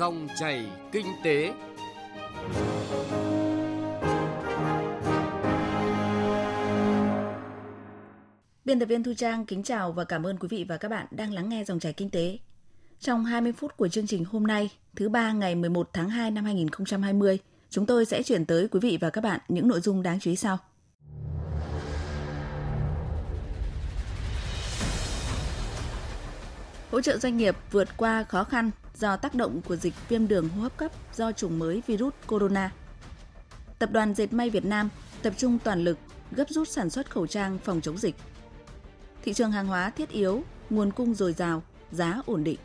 Dòng chảy kinh tế. Biên tập viên Thu Trang kính chào và cảm ơn quý vị và các bạn đang lắng nghe dòng chảy kinh tế. Trong 20 phút của chương trình hôm nay, thứ ba ngày 11 tháng 2 năm 2020, chúng tôi sẽ chuyển tới quý vị và các bạn những nội dung đáng chú ý sau. Hỗ trợ doanh nghiệp vượt qua khó khăn do tác động của dịch viêm đường hô hấp cấp do chủng mới virus corona. Tập đoàn Dệt may Việt Nam tập trung toàn lực gấp rút sản xuất khẩu trang phòng chống dịch. Thị trường hàng hóa thiết yếu, nguồn cung dồi dào, giá ổn định.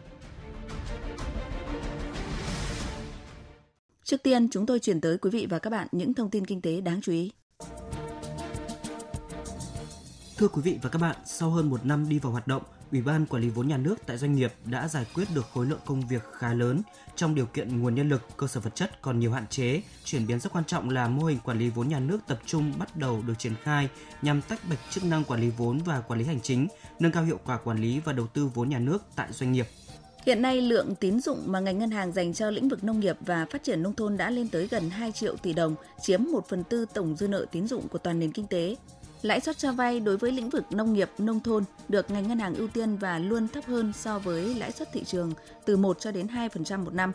Trước tiên, chúng tôi chuyển tới quý vị và các bạn những thông tin kinh tế đáng chú ý. Thưa quý vị và các bạn, sau hơn một năm đi vào hoạt động, Ủy ban Quản lý vốn nhà nước tại doanh nghiệp đã giải quyết được khối lượng công việc khá lớn trong điều kiện nguồn nhân lực, cơ sở vật chất còn nhiều hạn chế. Chuyển biến rất quan trọng là mô hình quản lý vốn nhà nước tập trung bắt đầu được triển khai nhằm tách bạch chức năng quản lý vốn và quản lý hành chính, nâng cao hiệu quả quản lý và đầu tư vốn nhà nước tại doanh nghiệp. Hiện nay, lượng tín dụng mà ngành ngân hàng dành cho lĩnh vực nông nghiệp và phát triển nông thôn đã lên tới gần 2 triệu tỷ đồng, chiếm 1 phần tư tổng dư nợ tín dụng của toàn nền kinh tế. Lãi suất cho vay đối với lĩnh vực nông nghiệp, nông thôn được ngành ngân hàng ưu tiên và luôn thấp hơn so với lãi suất thị trường từ 1 cho đến 2% một năm.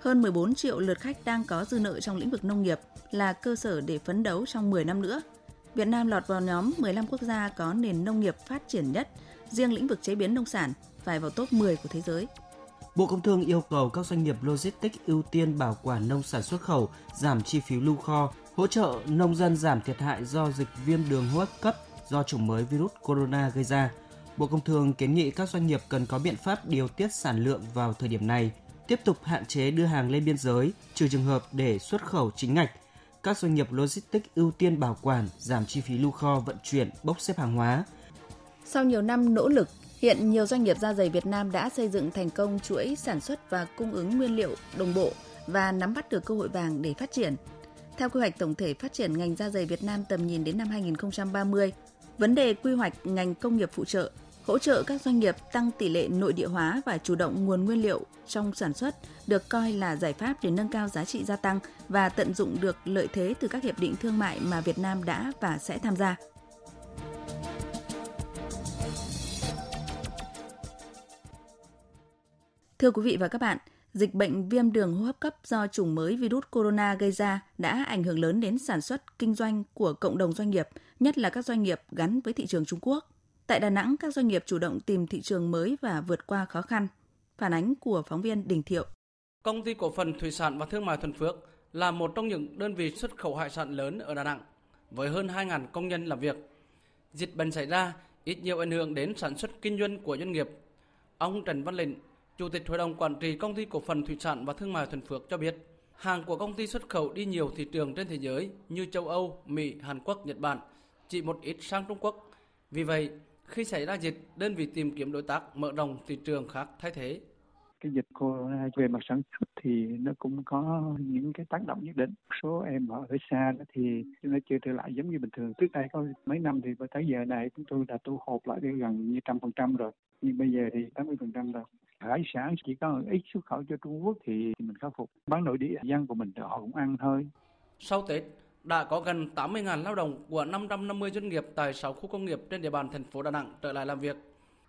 Hơn 14 triệu lượt khách đang có dư nợ trong lĩnh vực nông nghiệp là cơ sở để phấn đấu trong 10 năm nữa. Việt Nam lọt vào nhóm 15 quốc gia có nền nông nghiệp phát triển nhất, riêng lĩnh vực chế biến nông sản phải vào top 10 của thế giới. Bộ Công Thương yêu cầu các doanh nghiệp logistics ưu tiên bảo quản nông sản xuất khẩu, giảm chi phí lưu kho, hỗ trợ nông dân giảm thiệt hại do dịch viêm đường hô hấp cấp do chủng mới virus corona gây ra. Bộ Công Thương kiến nghị các doanh nghiệp cần có biện pháp điều tiết sản lượng vào thời điểm này, tiếp tục hạn chế đưa hàng lên biên giới, trừ trường hợp để xuất khẩu chính ngạch. Các doanh nghiệp logistics ưu tiên bảo quản, giảm chi phí lưu kho, vận chuyển, bốc xếp hàng hóa. Sau nhiều năm nỗ lực, hiện nhiều doanh nghiệp da dày Việt Nam đã xây dựng thành công chuỗi sản xuất và cung ứng nguyên liệu đồng bộ và nắm bắt được cơ hội vàng để phát triển – theo quy hoạch tổng thể phát triển ngành da giày Việt Nam tầm nhìn đến năm 2030, vấn đề quy hoạch ngành công nghiệp phụ trợ, hỗ trợ các doanh nghiệp tăng tỷ lệ nội địa hóa và chủ động nguồn nguyên liệu trong sản xuất được coi là giải pháp để nâng cao giá trị gia tăng và tận dụng được lợi thế từ các hiệp định thương mại mà Việt Nam đã và sẽ tham gia. Thưa quý vị và các bạn, dịch bệnh viêm đường hô hấp cấp do chủng mới virus corona gây ra đã ảnh hưởng lớn đến sản xuất, kinh doanh của cộng đồng doanh nghiệp, nhất là các doanh nghiệp gắn với thị trường Trung Quốc. Tại Đà Nẵng, các doanh nghiệp chủ động tìm thị trường mới và vượt qua khó khăn. Phản ánh của phóng viên Đình Thiệu. Công ty cổ phần thủy sản và thương mại Thuần Phước là một trong những đơn vị xuất khẩu hải sản lớn ở Đà Nẵng với hơn 2.000 công nhân làm việc. Dịch bệnh xảy ra ít nhiều ảnh hưởng đến sản xuất kinh doanh của doanh nghiệp. Ông Trần Văn Lĩnh, Chủ tịch Hội đồng Quản trị Công ty Cổ phần Thủy sản và Thương mại Thuần Phước cho biết, hàng của công ty xuất khẩu đi nhiều thị trường trên thế giới như châu Âu, Mỹ, Hàn Quốc, Nhật Bản, chỉ một ít sang Trung Quốc. Vì vậy, khi xảy ra dịch, đơn vị tìm kiếm đối tác mở rộng thị trường khác thay thế. Cái dịch corona về mặt sản xuất thì nó cũng có những cái tác động nhất định. Số em ở xa đó thì nó chưa trở lại giống như bình thường. Trước đây có mấy năm thì tới giờ này chúng tôi đã tu hộp lại gần như trăm phần trăm rồi. Nhưng bây giờ thì 80 phần trăm rồi hải sản chỉ có ít xuất khẩu cho Trung Quốc thì mình khắc phục bán nội địa dân của mình họ cũng ăn thôi sau Tết đã có gần 80.000 lao động của 550 doanh nghiệp tại 6 khu công nghiệp trên địa bàn thành phố Đà Nẵng trở lại làm việc.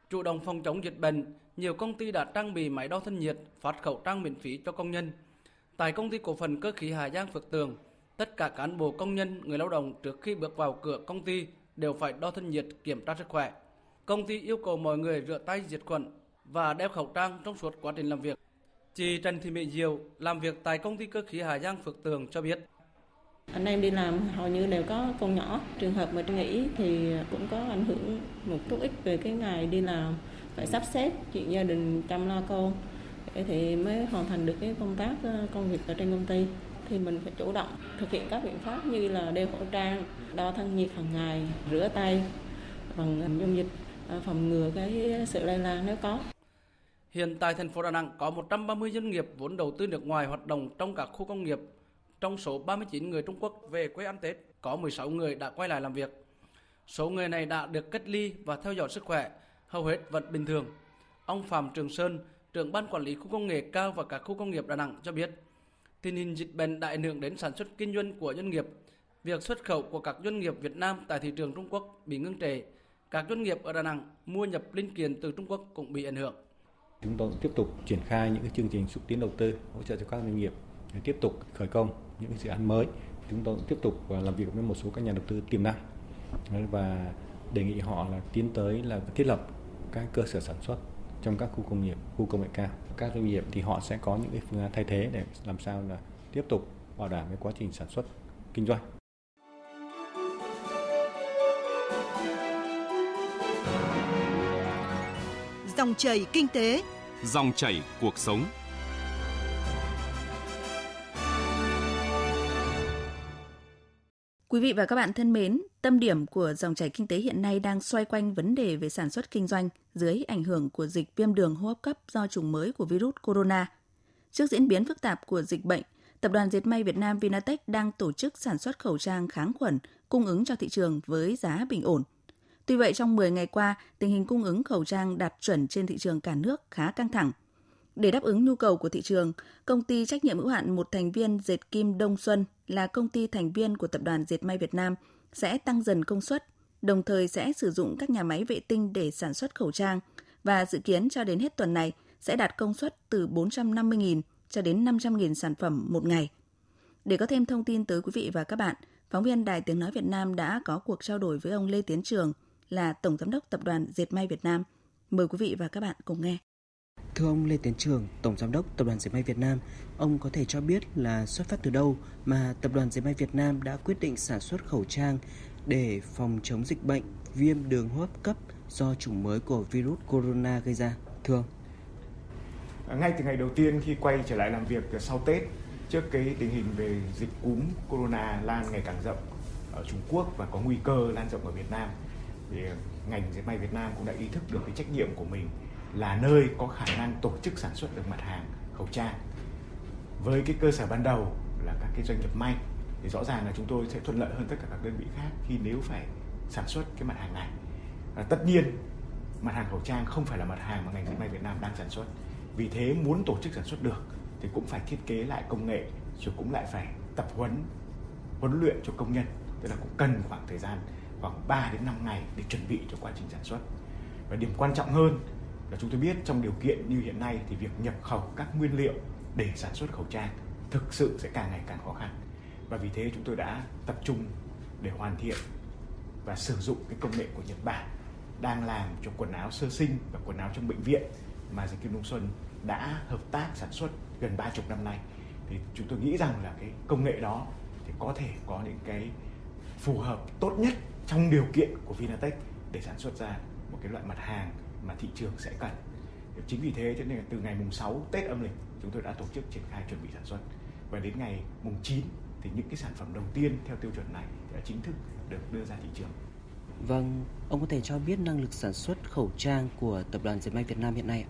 Chủ động phòng chống dịch bệnh, nhiều công ty đã trang bị máy đo thân nhiệt, phát khẩu trang miễn phí cho công nhân. Tại công ty cổ phần cơ khí Hà Giang Phước Tường, tất cả cán bộ công nhân, người lao động trước khi bước vào cửa công ty đều phải đo thân nhiệt kiểm tra sức khỏe. Công ty yêu cầu mọi người rửa tay diệt khuẩn và đeo khẩu trang trong suốt quá trình làm việc. Chị Trần Thị Mỹ Diệu làm việc tại công ty cơ khí Hà Giang Phước Tường cho biết. Anh em đi làm hầu như đều có con nhỏ, trường hợp mà nghỉ thì cũng có ảnh hưởng một chút ít về cái ngày đi làm, phải sắp xếp chuyện gia đình chăm lo con để thì mới hoàn thành được cái công tác ờ, công việc ở trên công ty thì mình phải chủ động thực hiện các biện pháp như là đeo khẩu trang, đo thân nhiệt hàng ngày, rửa tay bằng dung dịch ờ, phòng ngừa cái sự lây lan nếu có. Hiện tại thành phố Đà Nẵng có 130 doanh nghiệp vốn đầu tư nước ngoài hoạt động trong các khu công nghiệp trong số 39 người Trung Quốc về quê ăn Tết, có 16 người đã quay lại làm việc. Số người này đã được cách ly và theo dõi sức khỏe, hầu hết vẫn bình thường. Ông Phạm Trường Sơn, trưởng ban quản lý khu công nghệ cao và các khu công nghiệp Đà Nẵng cho biết, tình hình dịch bệnh đã ảnh hưởng đến sản xuất kinh doanh của doanh nghiệp. Việc xuất khẩu của các doanh nghiệp Việt Nam tại thị trường Trung Quốc bị ngưng trệ. Các doanh nghiệp ở Đà Nẵng mua nhập linh kiện từ Trung Quốc cũng bị ảnh hưởng. Chúng tôi tiếp tục triển khai những cái chương trình xúc tiến đầu tư, hỗ trợ cho các doanh nghiệp để tiếp tục khởi công những dự án mới. Chúng tôi tiếp tục à, làm việc với một số các nhà đầu tư tiềm năng và đề nghị họ là tiến tới là thiết lập các cơ sở sản xuất trong các khu công nghiệp, khu công nghệ cao. Các doanh nghiệp thì họ sẽ có những cái phương án thay thế để làm sao là tiếp tục bảo đảm cái quá trình sản xuất kinh doanh. Dòng chảy kinh tế, dòng chảy cuộc sống. Quý vị và các bạn thân mến, tâm điểm của dòng chảy kinh tế hiện nay đang xoay quanh vấn đề về sản xuất kinh doanh dưới ảnh hưởng của dịch viêm đường hô hấp cấp do chủng mới của virus corona. Trước diễn biến phức tạp của dịch bệnh, Tập đoàn Dệt may Việt Nam Vinatech đang tổ chức sản xuất khẩu trang kháng khuẩn cung ứng cho thị trường với giá bình ổn. Tuy vậy, trong 10 ngày qua, tình hình cung ứng khẩu trang đạt chuẩn trên thị trường cả nước khá căng thẳng. Để đáp ứng nhu cầu của thị trường, công ty trách nhiệm hữu hạn một thành viên dệt kim Đông Xuân là công ty thành viên của Tập đoàn Dệt may Việt Nam sẽ tăng dần công suất, đồng thời sẽ sử dụng các nhà máy vệ tinh để sản xuất khẩu trang và dự kiến cho đến hết tuần này sẽ đạt công suất từ 450.000 cho đến 500.000 sản phẩm một ngày. Để có thêm thông tin tới quý vị và các bạn, phóng viên Đài Tiếng Nói Việt Nam đã có cuộc trao đổi với ông Lê Tiến Trường là Tổng Giám đốc Tập đoàn Dệt may Việt Nam. Mời quý vị và các bạn cùng nghe. Thưa ông Lê Tiến Trường, Tổng Giám đốc Tập đoàn Dệt may Việt Nam, ông có thể cho biết là xuất phát từ đâu mà Tập đoàn Dệt may Việt Nam đã quyết định sản xuất khẩu trang để phòng chống dịch bệnh viêm đường hô hấp cấp do chủng mới của virus corona gây ra? Thưa ông. Ngay từ ngày đầu tiên khi quay trở lại làm việc sau Tết, trước cái tình hình về dịch cúm corona lan ngày càng rộng ở Trung Quốc và có nguy cơ lan rộng ở Việt Nam, thì ngành dệt may Việt Nam cũng đã ý thức được cái trách nhiệm của mình là nơi có khả năng tổ chức sản xuất được mặt hàng, khẩu trang. Với cái cơ sở ban đầu là các cái doanh nghiệp may, thì rõ ràng là chúng tôi sẽ thuận lợi hơn tất cả các đơn vị khác khi nếu phải sản xuất cái mặt hàng này. Và tất nhiên, mặt hàng khẩu trang không phải là mặt hàng mà ngành dệt may Việt Nam đang sản xuất. Vì thế muốn tổ chức sản xuất được thì cũng phải thiết kế lại công nghệ, rồi cũng lại phải tập huấn huấn luyện cho công nhân. Tức là cũng cần khoảng thời gian khoảng 3 đến 5 ngày để chuẩn bị cho quá trình sản xuất. Và điểm quan trọng hơn là chúng tôi biết trong điều kiện như hiện nay thì việc nhập khẩu các nguyên liệu để sản xuất khẩu trang thực sự sẽ càng ngày càng khó khăn. Và vì thế chúng tôi đã tập trung để hoàn thiện và sử dụng cái công nghệ của Nhật Bản đang làm cho quần áo sơ sinh và quần áo trong bệnh viện mà Dịch Kim Đông Xuân đã hợp tác sản xuất gần ba chục năm nay. Thì chúng tôi nghĩ rằng là cái công nghệ đó thì có thể có những cái phù hợp tốt nhất trong điều kiện của Vinatech để sản xuất ra một cái loại mặt hàng mà thị trường sẽ cần. Chính vì thế cho nên là từ ngày mùng 6 Tết âm lịch chúng tôi đã tổ chức triển khai chuẩn bị sản xuất và đến ngày mùng 9 thì những cái sản phẩm đầu tiên theo tiêu chuẩn này đã chính thức được đưa ra thị trường. Vâng, ông có thể cho biết năng lực sản xuất khẩu trang của Tập đoàn Dệt may Việt Nam hiện nay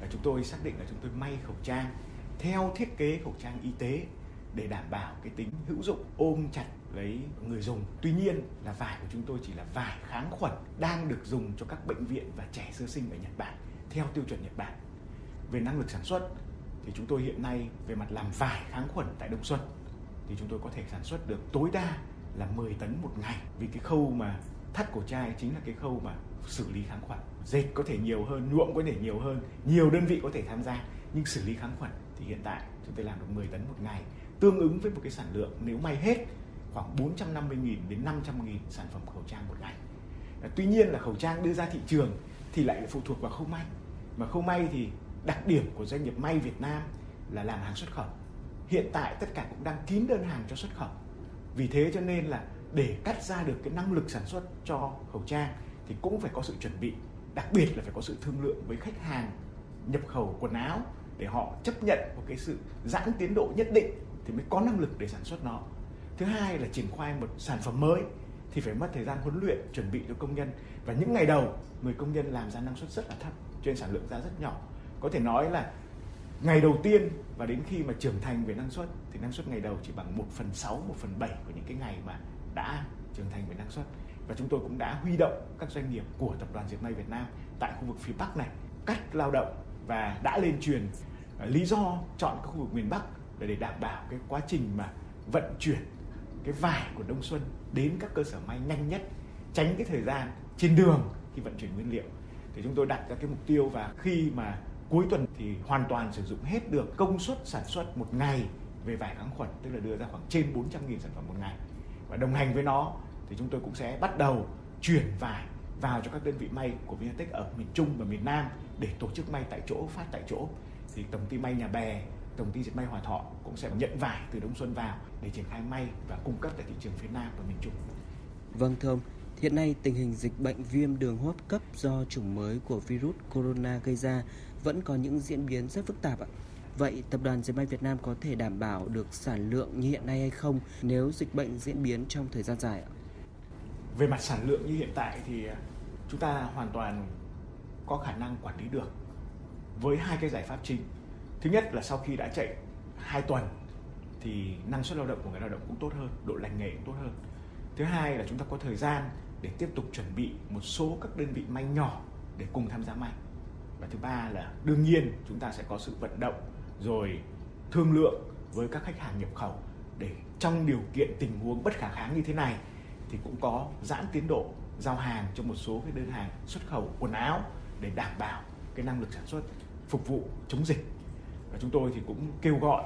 ạ? Chúng tôi xác định là chúng tôi may khẩu trang theo thiết kế khẩu trang y tế để đảm bảo cái tính hữu dụng ôm chặt lấy người dùng. Tuy nhiên là vải của chúng tôi chỉ là vải kháng khuẩn đang được dùng cho các bệnh viện và trẻ sơ sinh ở Nhật Bản theo tiêu chuẩn Nhật Bản. Về năng lực sản xuất thì chúng tôi hiện nay về mặt làm vải kháng khuẩn tại Đông Xuân thì chúng tôi có thể sản xuất được tối đa là 10 tấn một ngày vì cái khâu mà thắt cổ chai chính là cái khâu mà xử lý kháng khuẩn dệt có thể nhiều hơn, nhuộm có thể nhiều hơn, nhiều đơn vị có thể tham gia, nhưng xử lý kháng khuẩn thì hiện tại chúng tôi làm được 10 tấn một ngày, tương ứng với một cái sản lượng nếu may hết khoảng 450.000 đến 500.000 sản phẩm khẩu trang một ngày. Tuy nhiên là khẩu trang đưa ra thị trường thì lại phụ thuộc vào khâu may. Mà khâu may thì đặc điểm của doanh nghiệp may Việt Nam là làm hàng xuất khẩu. Hiện tại tất cả cũng đang kín đơn hàng cho xuất khẩu. Vì thế cho nên là để cắt ra được cái năng lực sản xuất cho khẩu trang thì cũng phải có sự chuẩn bị, đặc biệt là phải có sự thương lượng với khách hàng nhập khẩu quần áo để họ chấp nhận một cái sự giãn tiến độ nhất định thì mới có năng lực để sản xuất nó thứ hai là triển khai một sản phẩm mới thì phải mất thời gian huấn luyện chuẩn bị cho công nhân. Và những ngày đầu người công nhân làm ra năng suất rất là thấp cho nên sản lượng ra rất nhỏ. Có thể nói là ngày đầu tiên và đến khi mà trưởng thành về năng suất thì năng suất ngày đầu chỉ bằng 1 phần 6, 1 phần 7 của những cái ngày mà đã trưởng thành về năng suất. Và chúng tôi cũng đã huy động các doanh nghiệp của tập đoàn dệt may Việt Nam tại khu vực phía Bắc này cắt lao động và đã lên truyền à, lý do chọn các khu vực miền Bắc để để đảm bảo cái quá trình mà vận chuyển cái vải của Đông Xuân đến các cơ sở may nhanh nhất, tránh cái thời gian trên đường khi vận chuyển nguyên liệu. Thì chúng tôi đặt ra cái mục tiêu và khi mà cuối tuần thì hoàn toàn sử dụng hết được công suất sản xuất một ngày về vải kháng khuẩn, tức là đưa ra khoảng trên 400.000 sản phẩm một ngày. Và đồng hành với nó thì chúng tôi cũng sẽ bắt đầu chuyển vải vào cho các đơn vị may của Vinatech ở miền Trung và miền Nam để tổ chức may tại chỗ, phát tại chỗ. Thì tổng ty may Nhà Bè, tổng ty dệt may Hòa Thọ cũng sẽ nhận vải từ Đông Xuân vào để triển khai may và cung cấp tại thị trường phía Nam và miền Trung. Vâng thưa ông, hiện nay tình hình dịch bệnh viêm đường hô hấp cấp do chủng mới của virus corona gây ra vẫn có những diễn biến rất phức tạp ạ. Vậy tập đoàn Dệt may Việt Nam có thể đảm bảo được sản lượng như hiện nay hay không nếu dịch bệnh diễn biến trong thời gian dài ạ? Về mặt sản lượng như hiện tại thì chúng ta hoàn toàn có khả năng quản lý được với hai cái giải pháp chính. Thứ nhất là sau khi đã chạy 2 tuần thì năng suất lao động của người lao động cũng tốt hơn, độ lành nghề cũng tốt hơn. Thứ hai là chúng ta có thời gian để tiếp tục chuẩn bị một số các đơn vị may nhỏ để cùng tham gia may. Và thứ ba là đương nhiên chúng ta sẽ có sự vận động rồi thương lượng với các khách hàng nhập khẩu để trong điều kiện tình huống bất khả kháng như thế này thì cũng có giãn tiến độ giao hàng cho một số cái đơn hàng xuất khẩu quần áo để đảm bảo cái năng lực sản xuất phục vụ chống dịch và chúng tôi thì cũng kêu gọi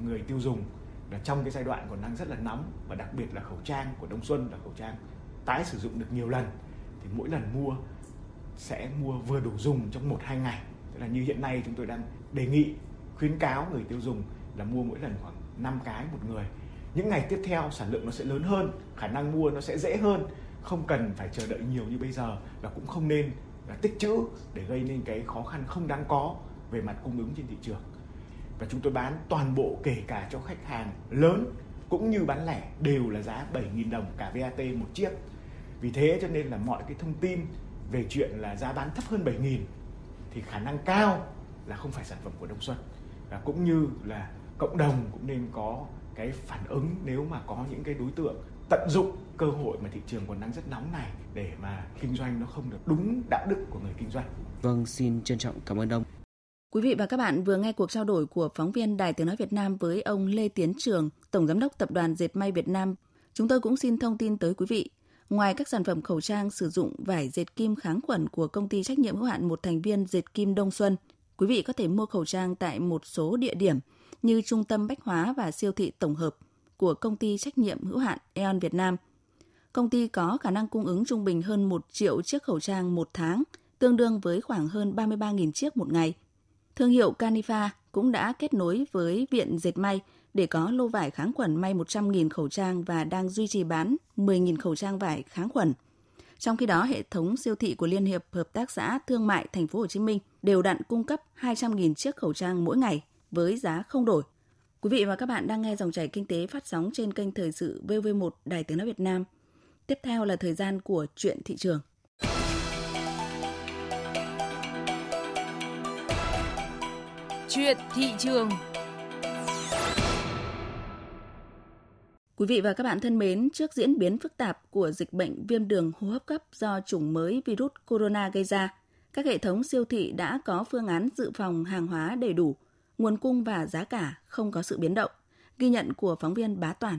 người tiêu dùng là trong cái giai đoạn còn đang rất là nóng và đặc biệt là khẩu trang của Đông Xuân là khẩu trang tái sử dụng được nhiều lần, thì mỗi lần mua sẽ mua vừa đủ dùng trong một hai ngày. Tức là như hiện nay chúng tôi đang đề nghị, khuyến cáo người tiêu dùng là mua mỗi lần khoảng 5 cái một người. Những ngày tiếp theo sản lượng nó sẽ lớn hơn, khả năng mua nó sẽ dễ hơn. Không cần phải chờ đợi nhiều như bây giờ và cũng không nên là tích trữ để gây nên cái khó khăn không đáng có về mặt cung ứng trên thị trường và chúng tôi bán toàn bộ kể cả cho khách hàng lớn cũng như bán lẻ đều là giá 7.000 đồng cả VAT một chiếc vì thế cho nên là mọi cái thông tin về chuyện là giá bán thấp hơn 7.000 thì khả năng cao là không phải sản phẩm của Đông Xuân và cũng như là cộng đồng cũng nên có cái phản ứng nếu mà có những cái đối tượng tận dụng cơ hội mà thị trường còn đang rất nóng này để mà kinh doanh nó không được đúng đạo đức của người kinh doanh. Vâng, xin trân trọng cảm ơn ông. Quý vị và các bạn vừa nghe cuộc trao đổi của phóng viên Đài Tiếng Nói Việt Nam với ông Lê Tiến Trường, Tổng Giám đốc Tập đoàn Dệt May Việt Nam. Chúng tôi cũng xin thông tin tới quý vị. Ngoài các sản phẩm khẩu trang sử dụng vải dệt kim kháng khuẩn của công ty trách nhiệm hữu hạn một thành viên dệt kim Đông Xuân, quý vị có thể mua khẩu trang tại một số địa điểm như Trung tâm Bách Hóa và siêu thị tổng hợp của công ty trách nhiệm hữu hạn Eon Việt Nam. Công ty có khả năng cung ứng trung bình hơn 1 triệu chiếc khẩu trang một tháng, tương đương với khoảng hơn 33.000 chiếc một ngày. Thương hiệu Canifa cũng đã kết nối với Viện Dệt May để có lô vải kháng khuẩn may 100.000 khẩu trang và đang duy trì bán 10.000 khẩu trang vải kháng khuẩn. Trong khi đó, hệ thống siêu thị của Liên hiệp Hợp tác xã Thương mại Thành phố Hồ Chí Minh đều đặn cung cấp 200.000 chiếc khẩu trang mỗi ngày với giá không đổi. Quý vị và các bạn đang nghe dòng chảy kinh tế phát sóng trên kênh thời sự VV1 Đài Tiếng nói Việt Nam. Tiếp theo là thời gian của chuyện thị trường. Chuyện thị trường Quý vị và các bạn thân mến, trước diễn biến phức tạp của dịch bệnh viêm đường hô hấp cấp do chủng mới virus corona gây ra, các hệ thống siêu thị đã có phương án dự phòng hàng hóa đầy đủ, nguồn cung và giá cả không có sự biến động. Ghi nhận của phóng viên Bá Toàn.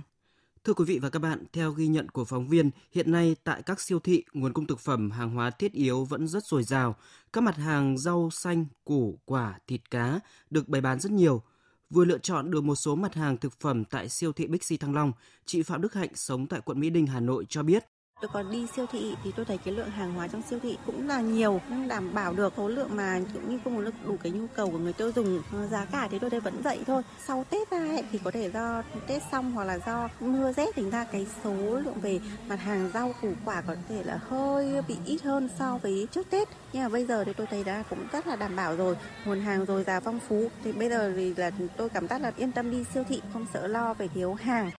Thưa quý vị và các bạn, theo ghi nhận của phóng viên, hiện nay tại các siêu thị, nguồn cung thực phẩm, hàng hóa thiết yếu vẫn rất dồi dào. Các mặt hàng rau xanh, củ, quả, thịt cá được bày bán rất nhiều. Vừa lựa chọn được một số mặt hàng thực phẩm tại siêu thị Bixi Thăng Long, chị Phạm Đức Hạnh sống tại quận Mỹ Đình, Hà Nội cho biết Tôi còn đi siêu thị thì tôi thấy cái lượng hàng hóa trong siêu thị cũng là nhiều, nhưng đảm bảo được số lượng mà cũng như cung ứng đủ cái nhu cầu của người tiêu dùng. Ờ, giá cả thì tôi thấy vẫn dậy thôi. Sau Tết ra ấy, thì có thể do Tết xong hoặc là do mưa rét thành ra cái số lượng về mặt hàng rau củ quả có thể là hơi bị ít hơn so với trước Tết. Nhưng mà bây giờ thì tôi thấy đã cũng rất là đảm bảo rồi, nguồn hàng rồi giá phong phú. Thì bây giờ thì là tôi cảm giác là yên tâm đi siêu thị, không sợ lo về thiếu hàng.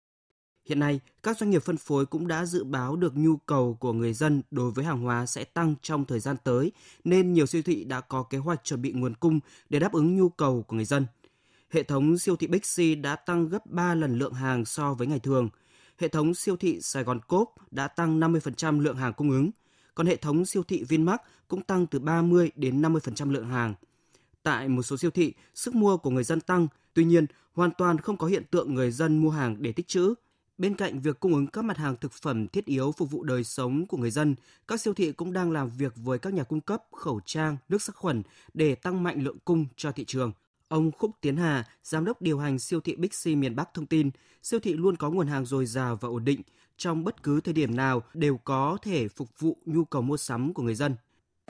Hiện nay, các doanh nghiệp phân phối cũng đã dự báo được nhu cầu của người dân đối với hàng hóa sẽ tăng trong thời gian tới, nên nhiều siêu thị đã có kế hoạch chuẩn bị nguồn cung để đáp ứng nhu cầu của người dân. Hệ thống siêu thị Bixi đã tăng gấp 3 lần lượng hàng so với ngày thường. Hệ thống siêu thị Sài Gòn Cốp đã tăng 50% lượng hàng cung ứng, còn hệ thống siêu thị Vinmart cũng tăng từ 30 đến 50% lượng hàng. Tại một số siêu thị, sức mua của người dân tăng, tuy nhiên hoàn toàn không có hiện tượng người dân mua hàng để tích trữ. Bên cạnh việc cung ứng các mặt hàng thực phẩm thiết yếu phục vụ đời sống của người dân, các siêu thị cũng đang làm việc với các nhà cung cấp khẩu trang, nước sát khuẩn để tăng mạnh lượng cung cho thị trường. Ông Khúc Tiến Hà, giám đốc điều hành siêu thị Bixi miền Bắc thông tin, siêu thị luôn có nguồn hàng dồi dào và ổn định, trong bất cứ thời điểm nào đều có thể phục vụ nhu cầu mua sắm của người dân.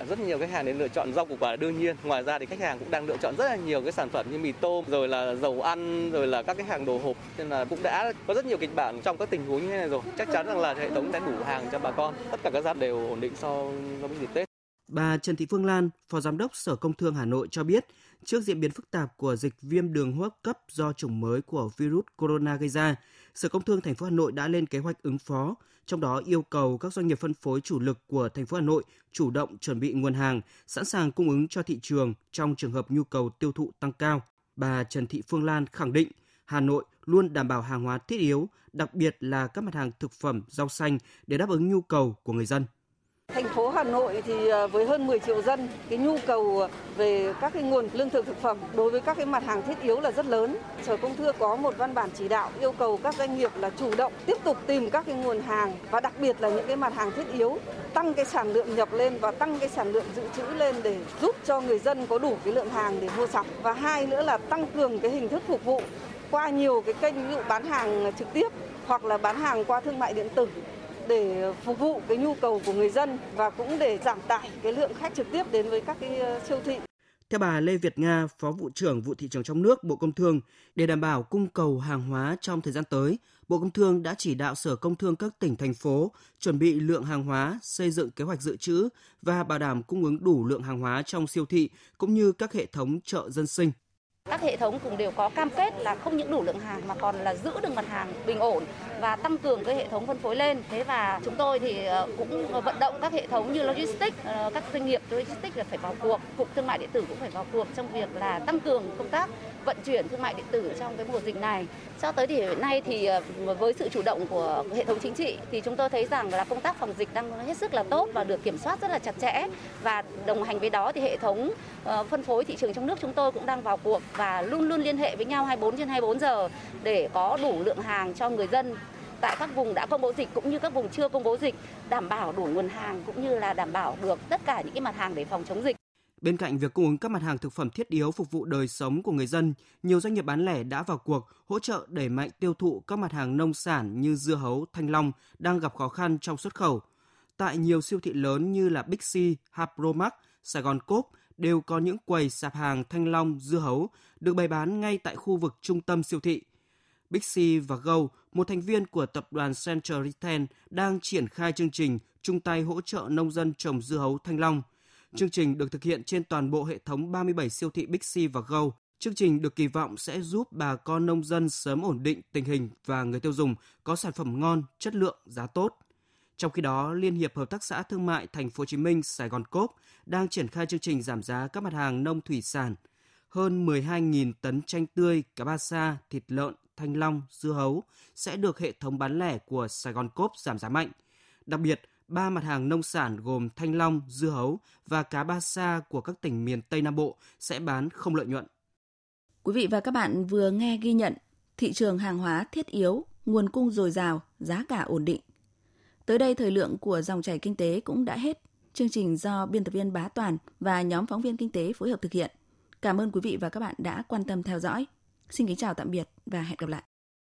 Rất nhiều khách hàng đến lựa chọn rau củ quả đương nhiên. Ngoài ra thì khách hàng cũng đang lựa chọn rất là nhiều cái sản phẩm như mì tôm, rồi là dầu ăn, rồi là các cái hàng đồ hộp. Nên là cũng đã có rất nhiều kịch bản trong các tình huống như thế này rồi. Chắc chắn rằng là hệ thống đã đủ hàng cho bà con. Tất cả các giá đều ổn định sau với dịp Tết. Bà Trần Thị Phương Lan, Phó Giám đốc Sở Công Thương Hà Nội cho biết, trước diễn biến phức tạp của dịch viêm đường hô hấp cấp do chủng mới của virus corona gây ra, Sở Công Thương thành phố Hà Nội đã lên kế hoạch ứng phó, trong đó yêu cầu các doanh nghiệp phân phối chủ lực của thành phố Hà Nội chủ động chuẩn bị nguồn hàng, sẵn sàng cung ứng cho thị trường trong trường hợp nhu cầu tiêu thụ tăng cao. Bà Trần Thị Phương Lan khẳng định Hà Nội luôn đảm bảo hàng hóa thiết yếu, đặc biệt là các mặt hàng thực phẩm, rau xanh để đáp ứng nhu cầu của người dân. Thành phố Hà Nội thì ờ, với hơn 10 triệu dân, cái nhu cầu ờ, về các cái nguồn lương thực thực phẩm đối với các cái mặt hàng thiết yếu là rất lớn. Sở Công Thương có một văn bản chỉ đạo yêu cầu các doanh nghiệp là chủ động tiếp tục tìm các cái nguồn hàng và đặc biệt là những cái mặt hàng thiết yếu tăng cái sản lượng nhập lên và tăng cái sản lượng dự trữ lên để giúp cho người dân có đủ cái lượng hàng để mua sắm. Và hai nữa là tăng cường cái hình thức phục vụ qua nhiều cái kênh ví dụ bán hàng trực tiếp hoặc là bán hàng qua thương mại điện tử để phục vụ cái nhu cầu của người dân và cũng để giảm tải cái lượng khách trực tiếp đến với các cái ờ, siêu thị. Theo bà Lê Việt Nga, Phó vụ trưởng vụ thị trường trong nước Bộ Công Thương, để đảm bảo cung cầu hàng hóa trong thời gian tới, Bộ Công Thương đã chỉ đạo Sở Công Thương các tỉnh thành phố chuẩn bị lượng hàng hóa, xây dựng kế hoạch dự trữ và bảo đảm cung ứng đủ lượng hàng hóa trong siêu thị cũng như các hệ thống chợ dân sinh. Các hệ thống cũng đều có cam kết là không những đủ lượng hàng mà còn là giữ được mặt hàng bình ổn và tăng cường cái hệ thống phân phối lên. Thế và chúng tôi thì ờ, cũng ờ, vận động các hệ thống như logistics, ờ, các doanh nghiệp logistics là phải vào cuộc, cục thương mại điện tử cũng phải vào cuộc trong việc là tăng cường công tác vận chuyển thương mại điện tử trong cái mùa dịch này. Cho tới thì hiện nay thì với sự chủ động của hệ thống chính trị thì chúng tôi thấy rằng là công tác phòng dịch đang hết sức là tốt và được kiểm soát rất là chặt chẽ và đồng hành với đó thì hệ thống phân phối thị trường trong nước chúng tôi cũng đang vào cuộc và luôn luôn liên hệ với nhau 24 trên 24 giờ để có đủ lượng hàng cho người dân tại các vùng đã công bố dịch cũng như các vùng chưa công bố dịch đảm bảo đủ nguồn hàng cũng như là đảm bảo được tất cả những cái mặt hàng để phòng chống dịch. Bên cạnh việc cung ứng các mặt hàng thực phẩm thiết yếu phục vụ đời sống của người dân, nhiều doanh nghiệp bán lẻ đã vào cuộc hỗ trợ đẩy mạnh tiêu thụ các mặt hàng nông sản như dưa hấu, thanh long đang gặp khó khăn trong xuất khẩu. Tại nhiều siêu thị lớn như là Bixi, Hapromax, Sài Gòn Coop đều có những quầy sạp hàng thanh long, dưa hấu được bày bán ngay tại khu vực trung tâm siêu thị. Bixi và Go, một thành viên của tập đoàn Central Retail, đang triển khai chương trình chung tay hỗ trợ nông dân trồng dưa hấu thanh long. Chương trình được thực hiện trên toàn bộ hệ thống 37 siêu thị Bixi và Go. Chương trình được kỳ vọng sẽ giúp bà con nông dân sớm ổn định tình hình và người tiêu dùng có sản phẩm ngon, chất lượng, giá tốt. Trong khi đó, Liên hiệp Hợp tác xã Thương mại Thành phố Hồ Chí Minh Sài Gòn Cốp đang triển khai chương trình giảm giá các mặt hàng nông thủy sản. Hơn 12.000 tấn chanh tươi, cá ba sa, thịt lợn, thanh long, dưa hấu sẽ được hệ thống bán lẻ của Sài Gòn Cốp giảm giá mạnh. Đặc biệt, ba mặt hàng nông sản gồm thanh long, dưa hấu và cá ba sa của các tỉnh miền Tây Nam Bộ sẽ bán không lợi nhuận. Quý vị và các bạn vừa nghe ghi nhận thị trường hàng hóa thiết yếu, nguồn cung dồi dào, giá cả ổn định. Tới đây thời lượng của dòng chảy kinh tế cũng đã hết. Chương trình do biên tập viên Bá Toàn và nhóm phóng viên kinh tế phối hợp thực hiện. Cảm ơn quý vị và các bạn đã quan tâm theo dõi. Xin kính chào tạm biệt và hẹn gặp lại.